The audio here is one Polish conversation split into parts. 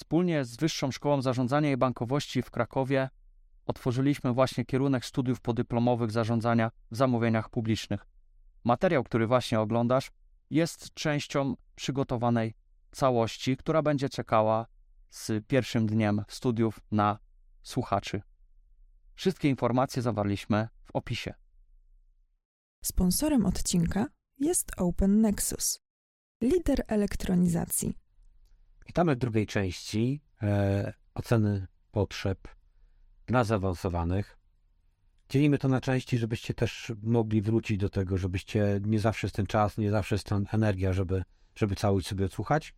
Wspólnie z Wyższą Szkołą Zarządzania i Bankowości w Krakowie otworzyliśmy właśnie kierunek studiów podyplomowych zarządzania w zamówieniach publicznych. Materiał, który właśnie oglądasz, jest częścią przygotowanej całości, która będzie czekała z pierwszym dniem studiów na słuchaczy. Wszystkie informacje zawarliśmy w opisie. Sponsorem odcinka jest Open Nexus, lider elektronizacji. Witamy w drugiej części e, oceny potrzeb dla zaawansowanych. Dzielimy to na części, żebyście też mogli wrócić do tego, żebyście nie zawsze jest ten czas, nie zawsze jest ta energia, żeby, żeby całość sobie odsłuchać.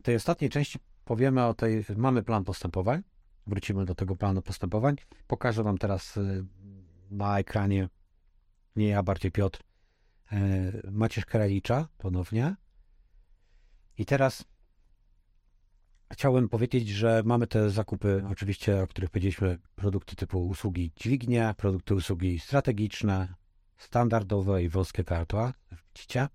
W tej ostatniej części powiemy o tej, mamy plan postępowań, wrócimy do tego planu postępowań. Pokażę Wam teraz y, na ekranie, nie ja, bardziej Piotr, y, Macierz Karalicza ponownie. I teraz chciałem powiedzieć, że mamy te zakupy, oczywiście, o których powiedzieliśmy, produkty typu usługi dźwignie, produkty usługi strategiczne, standardowe i wąskie kartła, widzicie?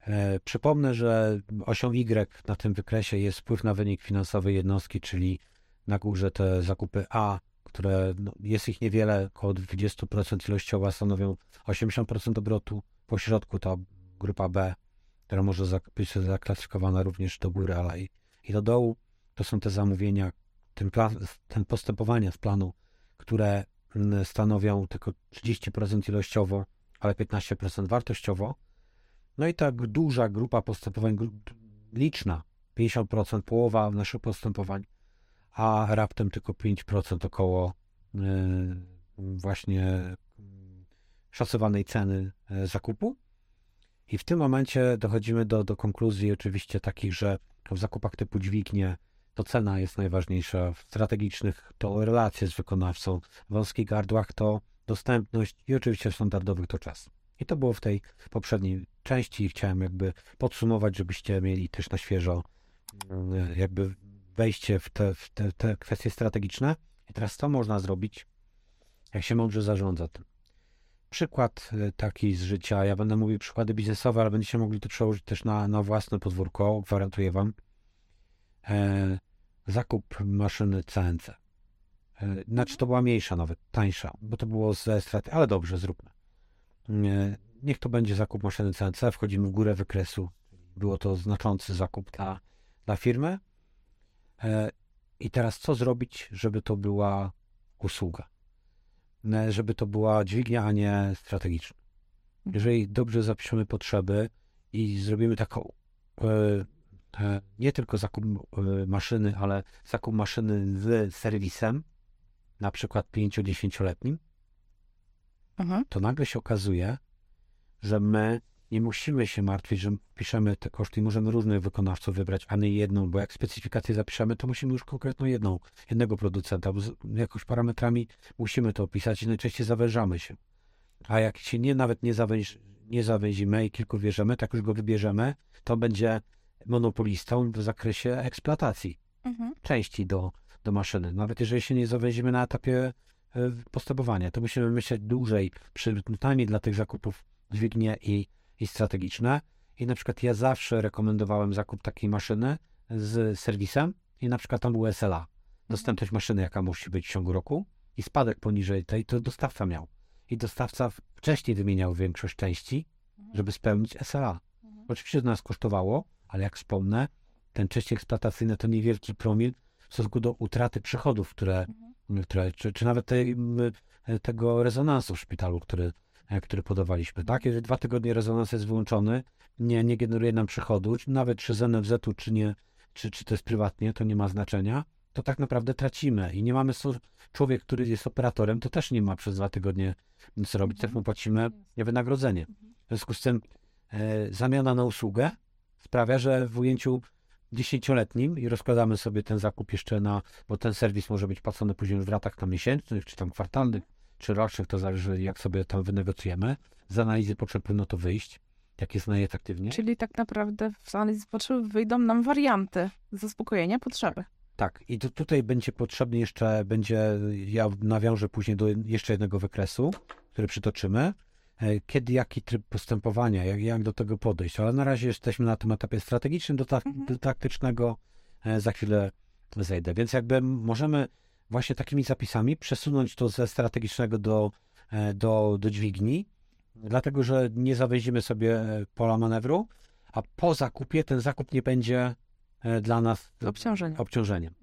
E, przypomnę, że osią Y na tym wykresie jest wpływ na wynik finansowy jednostki, czyli na górze te zakupy A, które no, jest ich niewiele, około 20% ilościowo stanowią 80% obrotu. Po środku ta grupa B, która może być zaklasyfikowana również do góry, ale i, i do dołu. To są te zamówienia, ten, plan, ten postępowania z planu, które mm, stanowią tylko 30% ilościowo, ale 15% wartościowo. No i tak duża grupa postępowań, liczna, 50%, połowa naszych postępowań a raptem tylko 5% około e, właśnie szacowanej ceny e, zakupu. I w tym momencie dochodzimy do, do konkluzji oczywiście takich, że w zakupach typu dźwignie to cena jest najważniejsza, w strategicznych to relacje z wykonawcą, w wąskich gardłach to dostępność i oczywiście w standardowych to czas. I to było w tej poprzedniej części chciałem jakby podsumować, żebyście mieli też na świeżo e, jakby wejście w te, w te, te kwestie strategiczne. I teraz co można zrobić, jak się mądrze zarządza tym? Przykład e, taki z życia, ja będę mówił przykłady biznesowe, ale będziecie mogli to przełożyć też na, na własne podwórko, gwarantuję wam. E, zakup maszyny CNC. E, znaczy to była mniejsza nawet, tańsza, bo to było ze straty, ale dobrze, zróbmy. E, niech to będzie zakup maszyny CNC, wchodzimy w górę wykresu. Było to znaczący zakup dla, dla firmy. E, I teraz co zrobić, żeby to była usługa? E, żeby to była dźwignia, a nie strategiczna. Mhm. Jeżeli dobrze zapiszemy potrzeby i zrobimy taką e, nie tylko zakup maszyny, ale zakup maszyny z serwisem, na przykład 5-10-letnim, mhm. to nagle się okazuje, że my nie musimy się martwić, że piszemy te koszty i możemy różnych wykonawców wybrać, a nie jedną, bo jak specyfikację zapiszemy, to musimy już konkretną jedną, jednego producenta, bo z jakimiś parametrami musimy to opisać i najczęściej zawężamy się. A jak się nie, nawet nie, zawęż, nie zawęzimy i kilku wierzymy, tak już go wybierzemy, to będzie monopolistą w zakresie eksploatacji mhm. części do, do maszyny. Nawet jeżeli się nie zawęzimy na etapie e, postępowania, to musimy myśleć dłużej, przynajmniej dla tych zakupów dźwignie i i strategiczne. I na przykład ja zawsze rekomendowałem zakup takiej maszyny z serwisem i na przykład tam był SLA. Dostępność maszyny, jaka musi być w ciągu roku i spadek poniżej tej, to dostawca miał. I dostawca wcześniej wymieniał większość części, żeby spełnić SLA. Oczywiście to nas kosztowało, ale jak wspomnę, ten części eksploatacyjne to niewielki promil w stosunku do utraty przychodów, które, które czy, czy nawet tej, tego rezonansu w szpitalu, który który podawaliśmy, tak? Jeżeli dwa tygodnie rezonans jest wyłączony, nie, nie generuje nam przychodu, nawet czy z NFZ-u, czy nie, czy, czy to jest prywatnie, to nie ma znaczenia, to tak naprawdę tracimy i nie mamy, człowiek, który jest operatorem, to też nie ma przez dwa tygodnie nic robić, też mu płacimy wynagrodzenie. W związku z tym e, zamiana na usługę sprawia, że w ujęciu dziesięcioletnim i rozkładamy sobie ten zakup jeszcze na, bo ten serwis może być płacony później w ratach tam miesięcznych, czy tam kwartalnych, czy rocznych, to zależy jak sobie tam wynegocjujemy. Z analizy potrzeb powinno to wyjść, jak jest najefektywniej. Czyli tak naprawdę z analizy potrzeb wyjdą nam warianty zaspokojenia potrzeby. Tak, i tu, tutaj będzie potrzebny jeszcze, będzie, ja nawiążę później do jeszcze jednego wykresu, który przytoczymy, e, kiedy, jaki tryb postępowania, jak, jak do tego podejść, ale na razie jesteśmy na tym etapie strategicznym do, ta, mhm. do taktycznego, e, za chwilę zejdę. Więc jakby możemy właśnie takimi zapisami przesunąć to ze strategicznego do, e, do, do dźwigni, dlatego że nie zawęzimy sobie e, pola manewru, a po zakupie ten zakup nie będzie e, dla nas Obciążenie. obciążeniem.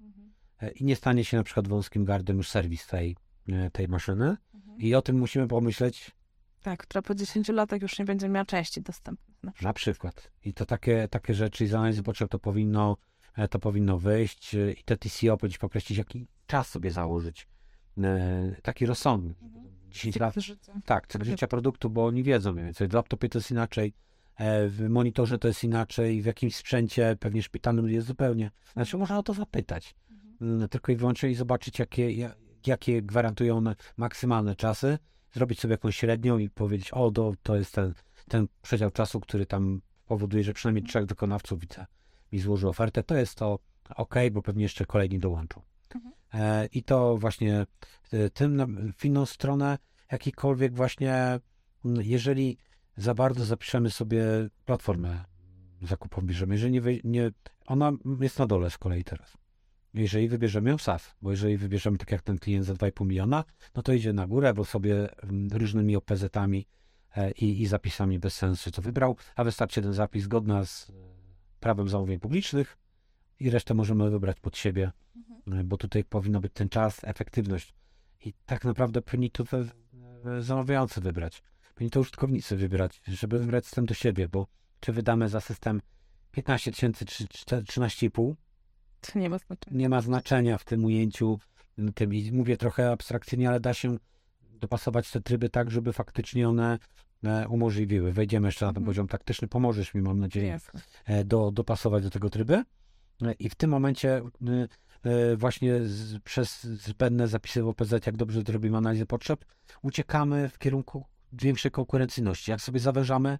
E, I nie stanie się na przykład wąskim gardem już serwis tej, tej maszyny. I o tym musimy pomyśleć Tak, która po 10 latach już nie będzie miała części dostępnych. Na przykład. na przykład. I to takie, takie rzeczy z analizy potrzeb to powinno, to powinno wyjść i te TCO powinniśmy określić, jaki czas sobie założyć. E, Taki rozsądny. 10 lat. Cykl życia. Tak, cykl życia produktu, bo oni wiedzą mniej więcej. W laptopie to jest inaczej, e, w monitorze to jest inaczej, w jakimś sprzęcie, pewnie szpitalnym jest zupełnie. Znaczy, można o to zapytać. Mm, Tylko i wyłącznie i zobaczyć, jakie, ja- jakie gwarantują one maksymalne czasy, zrobić sobie jakąś średnią i powiedzieć, o, to, to jest ten, ten przedział czasu, który tam powoduje, że przynajmniej trzech wykonawców widzę, mi złoży ofertę. To jest to ok, bo pewnie jeszcze kolejni dołączą. Mhm. E, I to właśnie e, tym w inną stronę, jakikolwiek właśnie, jeżeli za bardzo zapiszemy sobie platformę zakupową, bierzemy, jeżeli nie, nie, ona jest na dole z kolei teraz. Jeżeli wybierzemy ją SaaS, bo jeżeli wybierzemy tak jak ten klient za 2,5 miliona, no to idzie na górę, bo sobie różnymi OPZ-ami e, i, i zapisami bez sensu to wybrał, a wystarczy ten zapis zgodna z prawem zamówień publicznych i resztę możemy wybrać pod siebie, e, bo tutaj powinno być ten czas, efektywność. I tak naprawdę powinni to we, zamawiający wybrać. Powinni to użytkownicy wybrać, żeby wybrać system do siebie, bo czy wydamy za system 15 tysięcy czy 13,5, To nie ma znaczenia. nie ma znaczenia w tym ujęciu. Tym, I mówię trochę abstrakcyjnie, ale da się dopasować te tryby tak, żeby faktycznie one e, umożliwiły. Wejdziemy jeszcze na ten Mhm. poziom taktyczny, pomożesz mi, mam nadzieję, Jasne. e, do, dopasować do tego tryby. I w tym momencie y, y, właśnie z, przez zbędne zapisy w OPZ, jak dobrze zrobimy analizę potrzeb, uciekamy w kierunku większej konkurencyjności. Jak sobie zawężamy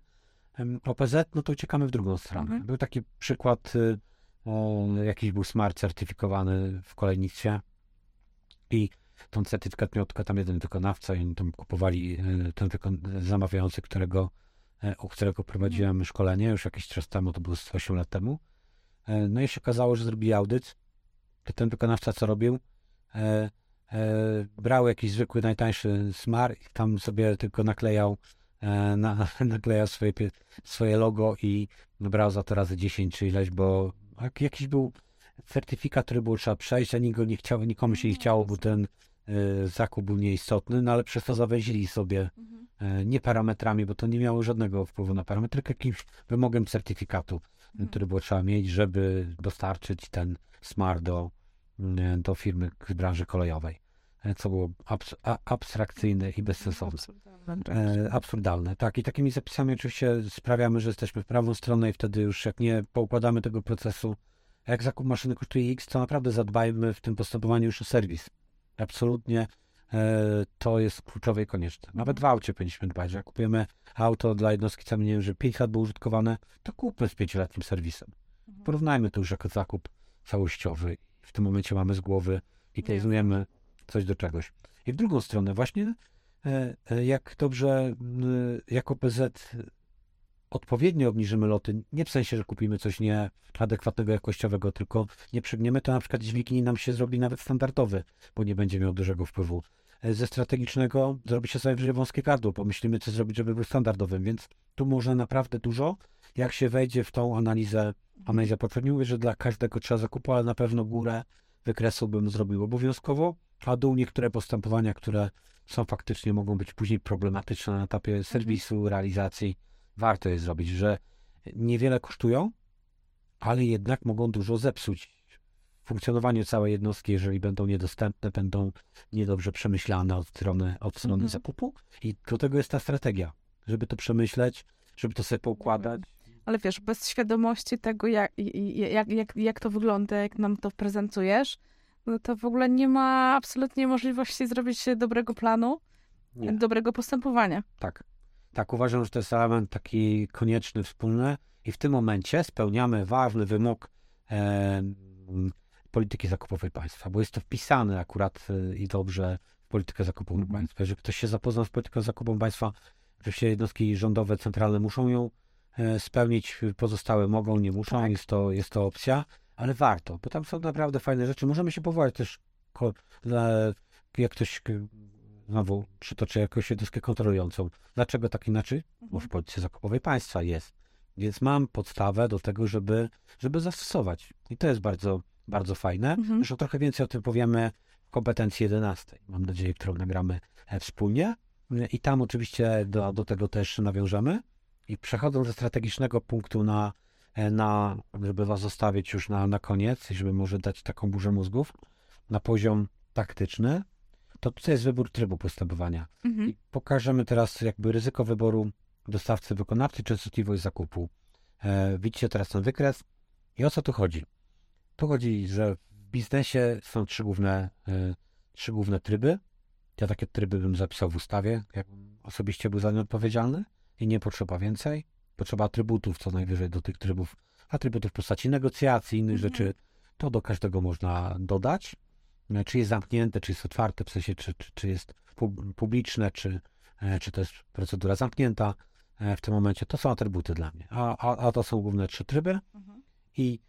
OPZ, no to uciekamy w drugą stronę. Mhm. Był taki przykład, y, o, jakiś był smart certyfikowany w kolejnictwie i ten certyfikat miał tylko tam jeden wykonawca i oni tam kupowali ten wykon- zamawiający, którego, e, u którego prowadziłem szkolenie już jakiś czas temu, to było z 8 lat temu. E, No i się okazało, że zrobili audyt. To ten wykonawca co robił? E, e, brał jakiś zwykły, najtańszy smar i tam sobie tylko naklejał, e, na, naklejał swoje, swoje logo i brał za to razy 10 czy ileś, bo jak- jakiś był certyfikat, który było trzeba przejść, a nikt go nie chciał, nikomu się nie chciało, bo ten e, zakup był nieistotny, no ale przez to zawęzili sobie e, nie parametrami, bo to nie miało żadnego wpływu na parametry, tylko jakimś wymogiem certyfikatu, Mhm. Który było trzeba mieć, żeby dostarczyć ten smart do, mm, do firmy z branży kolejowej, e, co było abs- abstrakcyjne i bezsensowne. Absurdalne wręcz. E, absurdalne, tak. I takimi zapisami oczywiście sprawiamy, że jesteśmy w prawą stronę i wtedy już jak nie poukładamy tego procesu, jak zakup maszyny kosztuje X, to naprawdę zadbajmy w tym postępowaniu już o serwis. Absolutnie to jest kluczowe i konieczne. Nawet w aucie powinniśmy dbać, że jak kupujemy auto dla jednostki ceny, że 5 lat było użytkowane, to kupmy z 5-letnim serwisem. Porównajmy to już jako zakup całościowy. W tym momencie mamy z głowy i tezujemy coś do czegoś. I w drugą stronę właśnie e, e, jak dobrze jako PZ odpowiednio obniżymy loty, nie w sensie, że kupimy coś nieadekwatnego jakościowego, tylko nie przygniemy, to na przykład dźwigni nam się zrobi nawet standardowy, bo nie będzie miał dużego wpływu. E, Ze strategicznego zrobi się sobie wąskie gardło, pomyślimy, co zrobić, żeby był standardowym, więc tu można naprawdę dużo, jak się wejdzie w tą analizę, analizę. Nie mówię, że dla każdego trzeba zakupu, ale na pewno górę wykresu bym zrobił obowiązkowo, a dół niektóre postępowania, które są faktycznie, mogą być później problematyczne na etapie serwisu, realizacji, warto je zrobić, że niewiele kosztują, ale jednak mogą dużo zepsuć funkcjonowanie całej jednostki, jeżeli będą niedostępne, będą niedobrze przemyślane od strony, od strony Mhm. zakupu. I do tego jest ta strategia, żeby to przemyśleć, żeby to sobie poukładać. Ale wiesz, bez świadomości tego, jak, jak, jak, jak to wygląda, jak nam to prezentujesz, no to w ogóle nie ma absolutnie możliwości zrobić dobrego planu, Nie. dobrego postępowania. Tak. Tak, uważam, że to jest element taki konieczny, wspólny i w tym momencie spełniamy ważny wymóg e, polityki zakupowej państwa, bo jest to wpisane akurat e, i dobrze w politykę zakupową Mhm. państwa. Jeżeli ktoś się zapoznał z polityką zakupową państwa, oczywiście jednostki rządowe, centralne muszą ją e, spełnić, pozostałe mogą, nie muszą, Tak. jest, to, jest to opcja, ale warto, bo tam są naprawdę fajne rzeczy. Możemy się powołać też, jak ktoś znowu przytoczy jakąś jednostkę kontrolującą. Dlaczego tak inaczej? Bo w polityce zakupowej państwa jest. Więc mam podstawę do tego, żeby, żeby zastosować. I to jest bardzo, bardzo fajne. Mhm. Zresztą trochę więcej o tym powiemy w kompetencji 11. Mam nadzieję, którą nagramy e, wspólnie. I tam oczywiście do, do tego też nawiążemy. I przechodząc ze strategicznego punktu na, e, na żeby was zostawić już na, na koniec, i żeby może dać taką burzę mózgów, na poziom taktyczny, to tutaj jest wybór trybu postępowania. Mhm. I pokażemy teraz jakby ryzyko wyboru dostawcy wykonawcy, częstotliwość zakupu. E, widzicie teraz ten wykres. I o co tu chodzi? Tu chodzi, że w biznesie są trzy główne, e, trzy główne tryby. Ja takie tryby bym zapisał w ustawie, jakbym osobiście był za nie odpowiedzialny i nie potrzeba więcej. Potrzeba atrybutów co najwyżej do tych trybów. Atrybutów w postaci negocjacji, innych Mhm. rzeczy. To do każdego można dodać. E, Czy jest zamknięte, czy jest otwarte, w sensie czy, czy, czy jest pub- publiczne, czy, e, czy to jest procedura zamknięta w tym momencie. To są atrybuty dla mnie. A, a, a to są główne trzy tryby. Mhm. I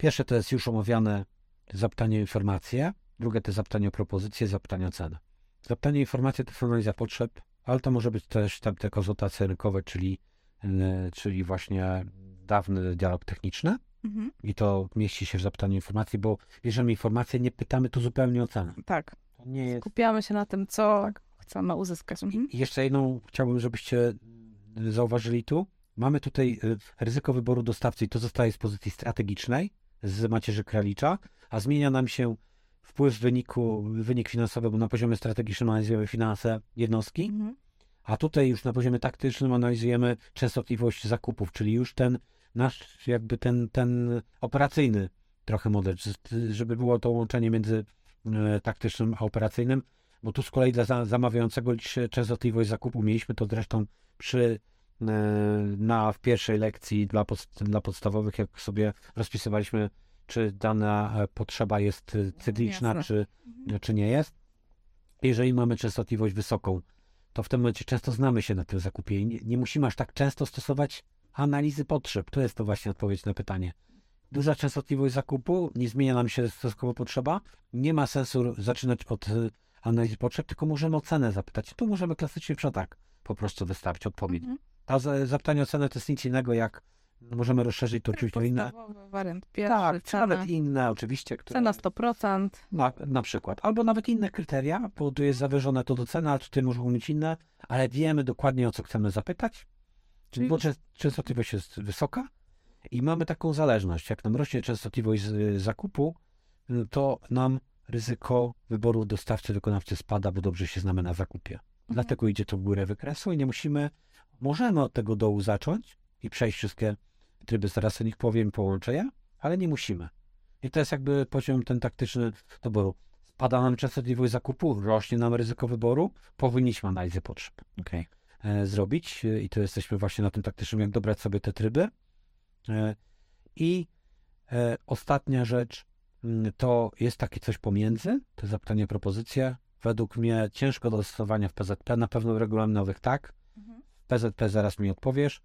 pierwsze to jest już omawiane zapytanie o informacje, drugie to zapytanie o propozycję, zapytanie o cenę. Zapytanie o informacje to analiza potrzeb, ale to może być też tam te konsultacje rynkowe, czyli, e, czyli właśnie dawny dialog techniczny Mhm. i to mieści się w zapytaniu informacji, bo bierzemy informacje, nie pytamy tu zupełnie o cenę. Tak. Jest... Skupiamy się na tym, co chcemy uzyskać. Mhm. I jeszcze jedną chciałbym, żebyście zauważyli tu. Mamy tutaj y, ryzyko wyboru dostawcy i to zostaje z pozycji strategicznej z macierzy Kralicza, a zmienia nam się wpływ wyniku, wynik finansowy, bo na poziomie strategicznym analizujemy finanse jednostki, Mhm. a tutaj już na poziomie taktycznym analizujemy częstotliwość zakupów, czyli już ten nasz, jakby ten, ten operacyjny trochę model, żeby było to łączenie między e, taktycznym a operacyjnym, bo tu z kolei dla za- zamawiającego liczy częstotliwość zakupu. Mieliśmy to zresztą przy na w pierwszej lekcji dla, podst- dla podstawowych, jak sobie rozpisywaliśmy, czy dana e, potrzeba jest e, cykliczna, Jasne. czy, Mhm. czy nie jest. Jeżeli mamy częstotliwość wysoką, to w tym momencie często znamy się na tym zakupie i nie, nie musimy aż tak często stosować analizy potrzeb. To jest to właśnie odpowiedź na pytanie. Duża częstotliwość zakupu, nie zmienia nam się stosunkowo potrzeba. Nie ma sensu zaczynać od y, analizy potrzeb, tylko możemy o cenę zapytać. Tu możemy klasycznie przetarg po prostu wystawić odpowiedź. Mhm. A za- zapytanie o cenę to jest nic innego jak możemy rozszerzyć to oczywiście inne. Wariant pierwszy, Tak, cena, nawet inne oczywiście, które... cena 100%. Na, na przykład. Albo nawet inne kryteria, bo tu jest zawyżone to do ceny, a tutaj mogą być inne, ale wiemy dokładnie o co chcemy zapytać, Czyli- bo czę- częstotliwość jest wysoka i mamy taką zależność. Jak nam rośnie częstotliwość z, zakupu, y, to nam ryzyko wyboru dostawcy, wykonawcy spada, bo dobrze się znamy na zakupie. Dlatego idzie to w górę wykresu i nie musimy, możemy od tego dołu zacząć i przejść wszystkie tryby, zaraz o nich powiem, połączę je, ale nie musimy. I to jest jakby poziom ten taktyczny doboru. Spada nam częstotliwość zakupu, rośnie nam ryzyko wyboru, powinniśmy analizę potrzeb e, zrobić e, i to jesteśmy właśnie na tym taktycznym, jak dobrać sobie te tryby. E, I ostatnia rzecz mm, to jest takie coś pomiędzy, to zapytanie, propozycje. Według mnie ciężko do stosowania w PZP, na pewno w regulaminowych tak. Mhm. PZP zaraz mi odpowiesz.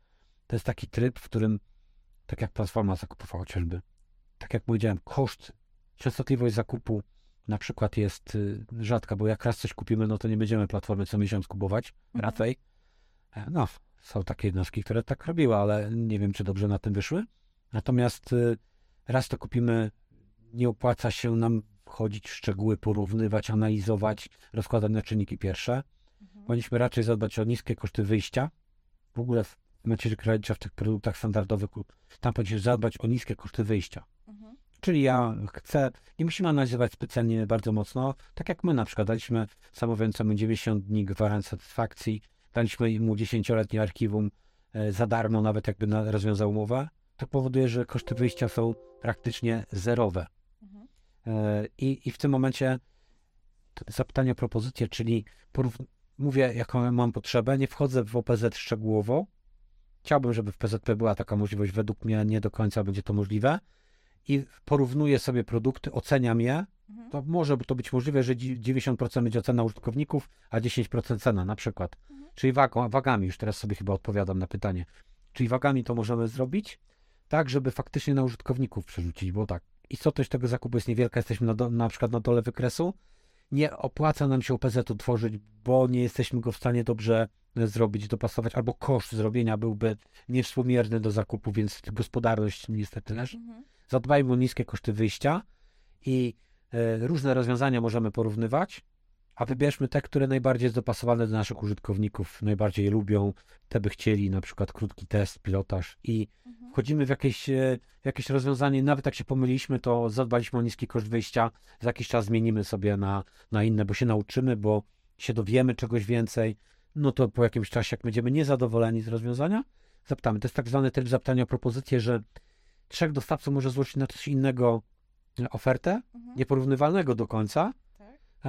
To jest taki tryb, w którym, tak jak platforma zakupowa chociażby, tak jak powiedziałem, koszt, częstotliwość zakupu na przykład jest y, rzadka, bo jak raz coś kupimy, no to nie będziemy platformy co miesiąc kupować, Mhm. raczej. E, No, są takie jednostki, które tak robiły, ale nie wiem, czy dobrze na tym wyszły. Natomiast y, raz to kupimy, nie opłaca się nam wchodzić w szczegóły, porównywać, analizować, rozkładać na czynniki pierwsze. Powinniśmy raczej zadbać o niskie koszty wyjścia. W ogóle w macierzy kredycia w tych produktach standardowych, tam powinniśmy zadbać o niskie koszty wyjścia. Mhm. Czyli ja chcę, nie musimy analizować specjalnie bardzo mocno, tak jak my na przykład daliśmy zamawiającemu 90 dni gwarancji satysfakcji, daliśmy mu 10-letnie archiwum e, za darmo, nawet jakby na, rozwiązał umowę, to powoduje, że koszty wyjścia są praktycznie zerowe. Mhm. E, I, I w tym momencie zapytanie o propozycję, czyli porów- mówię, jaką mam potrzebę, nie wchodzę w OPZ szczegółowo. Chciałbym, żeby w PZP była taka możliwość, według mnie nie do końca będzie to możliwe. I porównuję sobie produkty, oceniam je. Mhm. To może to być możliwe, że dzi- 90% będzie ocena użytkowników, a 10% cena na przykład. Mhm. Czyli wagą, wagami, już teraz sobie chyba odpowiadam na pytanie. Czyli wagami to możemy zrobić. tak, żeby faktycznie na użytkowników przerzucić, bo tak, istotność tego zakupu jest niewielka, jesteśmy na, do, na przykład na dole wykresu, nie opłaca nam się OPZ-u tworzyć, bo nie jesteśmy go w stanie dobrze zrobić, dopasować, albo koszt zrobienia byłby niewspółmierny do zakupu, więc gospodarność niestety leży. Mhm. Zadbajmy o niskie koszty wyjścia i e, różne rozwiązania możemy porównywać, a wybierzmy te, które najbardziej jest dopasowane do naszych użytkowników, najbardziej je lubią, te by chcieli, na przykład krótki test, pilotaż i Mhm. wchodzimy w jakieś, e, w jakieś rozwiązanie, nawet jak się pomyliliśmy, to zadbaliśmy o niski koszt wyjścia, za jakiś czas zmienimy sobie na, na inne, bo się nauczymy, bo się dowiemy czegoś więcej, no to po jakimś czasie, jak będziemy niezadowoleni z rozwiązania, zapytamy. To jest tak zwany tryb zapytania o propozycję, że trzech dostawców może złożyć na coś innego e, ofertę, Mhm. nieporównywalnego do końca.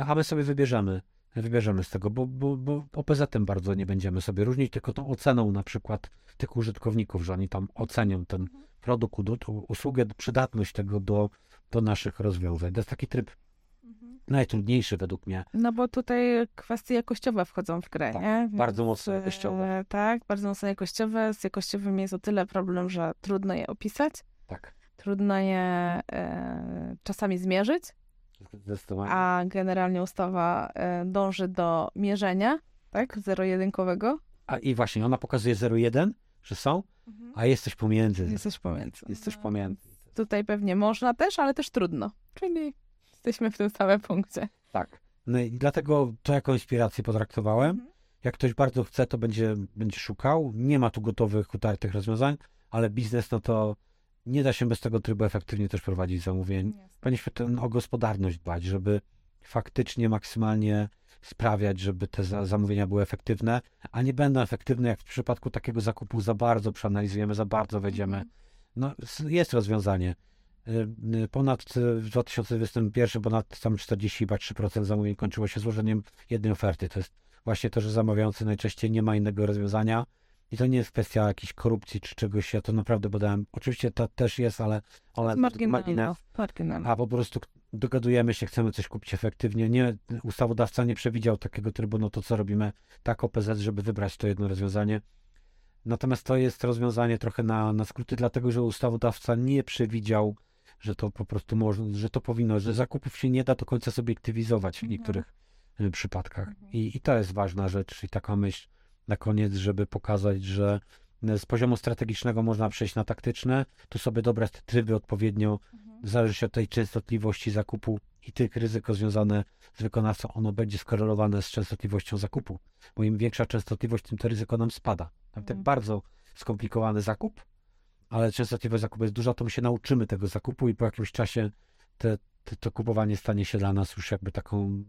A my sobie wybierzemy, wybierzemy z tego, bo, bo, bo OPZ-em bardzo nie będziemy sobie różnić, tylko tą oceną na przykład tych użytkowników, że oni tam ocenią ten Mhm. produkt, usługę, przydatność tego do, do naszych rozwiązań. To jest taki tryb Mhm. najtrudniejszy według mnie. No bo tutaj kwestie jakościowe wchodzą w grę, Tak, nie? bardzo Więc, mocno jakościowe. e, Tak, bardzo mocno jakościowe. Z jakościowym jest o tyle problem, że trudno je opisać, Tak, trudno je e, czasami zmierzyć. A generalnie ustawa e, dąży do mierzenia, tak, zero-jedynkowego. A i właśnie, ona pokazuje 0,1, że są, a jest coś pomiędzy. Jest coś pomiędzy. Jest coś pomiędzy. Tutaj pewnie można też, ale też trudno. Czyli jesteśmy w tym samym punkcie. Tak. No i dlatego to jako inspirację potraktowałem. Mhm. Jak ktoś bardzo chce, to będzie, będzie szukał. Nie ma tu gotowych, utartych rozwiązań, ale biznes, no to nie da się bez tego trybu efektywnie też prowadzić zamówień. Powinniśmy ten, o gospodarność dbać, żeby faktycznie maksymalnie sprawiać, żeby te za, zamówienia były efektywne, a nie będą efektywne, jak w przypadku takiego zakupu za bardzo przeanalizujemy, za bardzo wejdziemy. Mhm. No, jest rozwiązanie. Y, Ponad y, w 2021 ponad tam 43% zamówień kończyło się złożeniem jednej oferty. To jest właśnie to, że zamawiający najczęściej nie ma innego rozwiązania. I to nie jest kwestia jakiejś korupcji czy czegoś, ja to naprawdę badałem. Oczywiście to też jest, ale Marginalne. Marginalne. a po prostu dogadujemy się, chcemy coś kupić efektywnie. Nie, ustawodawca nie przewidział takiego trybu, no to co robimy? Tak OPZ, żeby wybrać to jedno rozwiązanie. Natomiast to jest rozwiązanie trochę na, na skróty, dlatego że ustawodawca nie przewidział, że to po prostu można, że to powinno, że zakupów się nie da do końca zobiektywizować w Mhm. niektórych y, przypadkach. Mhm. I, I to jest ważna rzecz i taka myśl na koniec, żeby pokazać, że y, z poziomu strategicznego można przejść na taktyczne, tu sobie dobrać te tryby odpowiednio, Mhm. zależy się od tej częstotliwości zakupu i tych ryzyko związane z wykonawcą, ono będzie skorelowane z częstotliwością zakupu. Bo im większa częstotliwość, tym to ryzyko nam spada. Jak Mhm. bardzo skomplikowany zakup, ale częstotliwość zakupu jest duża, to my się nauczymy tego zakupu i po jakimś czasie te, te, to kupowanie stanie się dla nas już jakby taką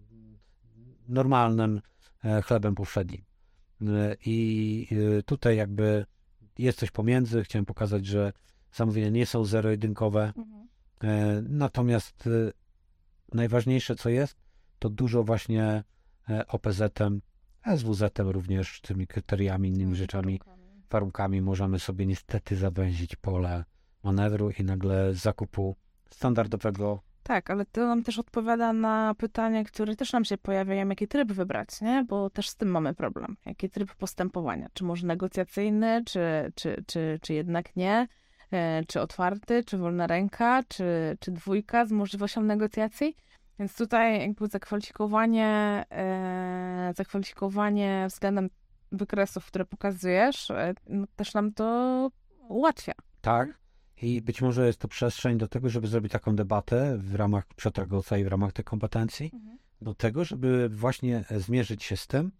normalnym e, chlebem powszednim. I e, tutaj jakby jest coś pomiędzy. Chciałem pokazać, że zamówienia nie są zero-jedynkowe, Mhm. E, Natomiast e, najważniejsze, co jest, to dużo właśnie e, OPZ-em, SWZ-em również, tymi kryteriami, innymi rzeczami, warunkami. możemy sobie niestety zawęzić pole manewru i nagle zakupu standardowego Tak, ale to nam też odpowiada na pytanie, które też nam się pojawiają, jaki tryb wybrać, nie? Bo też z tym mamy problem. Jaki tryb postępowania? Czy może negocjacyjny, czy, czy, czy, czy jednak nie? E, Czy otwarty, czy wolna ręka, czy, czy dwójka z możliwością negocjacji? Więc tutaj jakby zakwalifikowanie, e, zakwalifikowanie względem wykresów, które pokazujesz, e, no też nam to ułatwia. Tak. I być może jest to przestrzeń do tego, żeby zrobić taką debatę w ramach Piotra i w ramach tych kompetencji, do tego, żeby właśnie e, zmierzyć się z tym,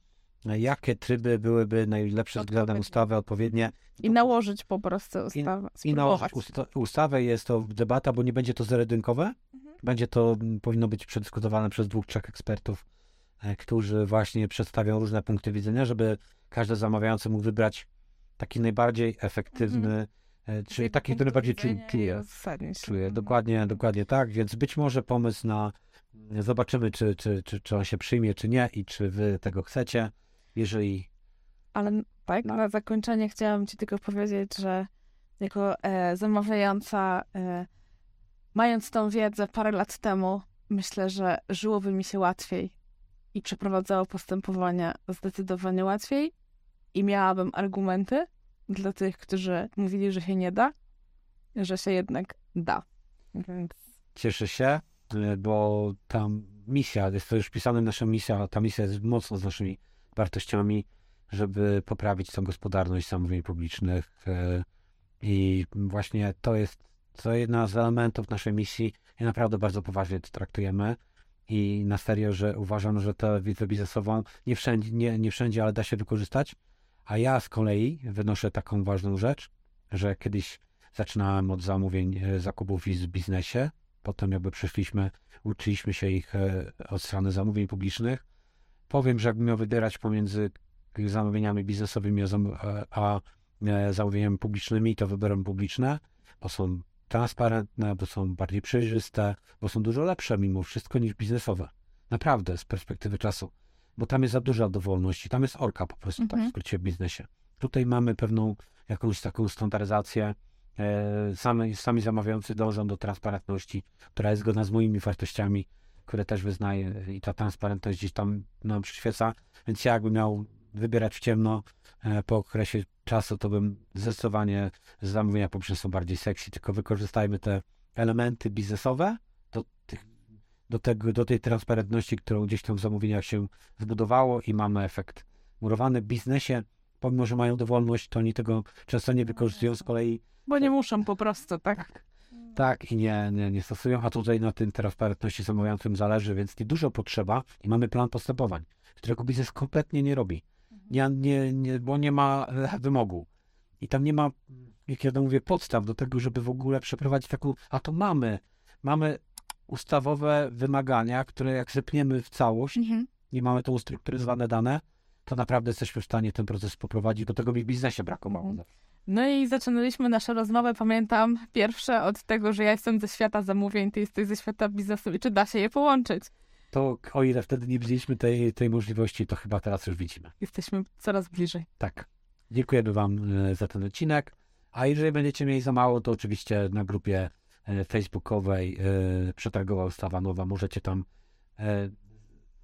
e, jakie tryby byłyby najlepsze względem ustawy, odpowiednie. I nałożyć po prostu ustawę. I nałożyć spróbować. usta- ustawę, jest to debata, bo nie będzie to zerodynkowe. Mhm. Będzie to, powinno być przedyskutowane przez dwóch, trzech ekspertów, e, którzy właśnie przedstawią różne punkty widzenia, żeby każdy zamawiający mógł wybrać taki najbardziej efektywny, e, czyli taki, który najbardziej czuje. czuje. Uzasadnić. Czuje, Mhm. dokładnie, dokładnie tak, więc być może pomysł na, zobaczymy, czy, czy, czy, czy on się przyjmie, czy nie i czy wy tego chcecie. Jeżeli Ale tak, No. na zakończenie chciałam ci tylko powiedzieć, że jako e, zamawiająca, e, mając tą wiedzę parę lat temu, myślę, że żyłoby mi się łatwiej i przeprowadzało postępowania zdecydowanie łatwiej i miałabym argumenty dla tych, którzy mówili, że się nie da, że się jednak da. Więc Cieszę się, y, bo tam misja, jest to już pisane nasza misja, ta misja jest mocno z naszymi wartościami, żeby poprawić tą gospodarność zamówień publicznych y, i właśnie to jest to jedna z elementów naszej misji. I naprawdę bardzo poważnie to traktujemy. I na serio, że uważam, że tę wiedzę biznesową nie wszędzie, nie, nie wszędzie, ale da się wykorzystać, a ja z kolei wynoszę taką ważną rzecz, że kiedyś zaczynałem od zamówień e, zakupów w biznesie, potem jakby przeszliśmy, uczyliśmy się ich e, od strony zamówień publicznych. Powiem, że jakbym miał wybierać pomiędzy zamówieniami biznesowymi a, e, zamówieniami publicznymi, to wybieram publiczne, bo są transparentne, bo są bardziej przejrzyste, bo są dużo lepsze mimo wszystko niż biznesowe. Naprawdę, z perspektywy czasu. Bo tam jest za duża dowolność, tam jest orka po prostu, tak Mhm. w skrócie w biznesie. Tutaj mamy pewną jakąś taką standaryzację. E, sami, sami zamawiający dążą do transparentności, która jest zgodna z moimi wartościami, które też wyznaję i ta transparentność gdzieś tam nam przyświeca. Więc ja jakbym miał wybierać w ciemno e, po okresie czasu, to bym zdecydowanie zamówienia publiczne są bardziej sexy, tylko wykorzystajmy te elementy biznesowe do, tych, do, tego, do tej transparentności, którą gdzieś tam w zamówieniach się zbudowało i mamy efekt murowany. W biznesie, pomimo, że mają dowolność, to oni tego często nie wykorzystują z kolei. Bo nie muszą po prostu, tak? tak. I nie, nie, nie stosują, a tutaj na tym transparentności zamawiającym zależy, więc niedużo potrzeba i mamy plan postępowań, którego biznes kompletnie nie robi, nie, nie, nie, bo nie ma wymogu. I tam nie ma, jak ja to mówię, podstaw do tego, żeby w ogóle przeprowadzić taką, a to mamy, mamy ustawowe wymagania, które jak zepniemy w całość Mhm. i mamy to ustrukturyzowane dane, to naprawdę jesteśmy w stanie ten proces poprowadzić, bo tego mi w biznesie brakowało. Mhm. No i zaczynaliśmy naszą rozmowę, pamiętam, pierwsze od tego, że ja jestem ze świata zamówień, ty jesteś ze świata biznesu i czy da się je połączyć. To o ile wtedy nie widzieliśmy tej, tej możliwości, to chyba teraz już widzimy. Jesteśmy coraz bliżej. Tak. Dziękujemy Wam e, za ten odcinek. A jeżeli będziecie mieli za mało, to oczywiście na grupie facebookowej e, Przetargowa Ustawa Nowa możecie tam e,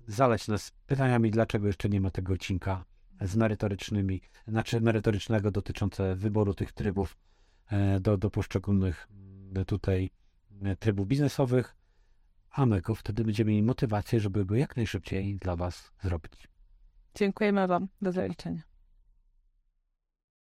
zaleć nas pytaniami, dlaczego jeszcze nie ma tego odcinka z merytorycznymi, znaczy merytorycznego dotyczące wyboru tych trybów e, do, do poszczególnych tutaj e, trybów biznesowych, a my go wtedy będziemy mieli motywację, żeby go jak najszybciej dla Was zrobić. Dziękujemy Wam. Do zobaczenia.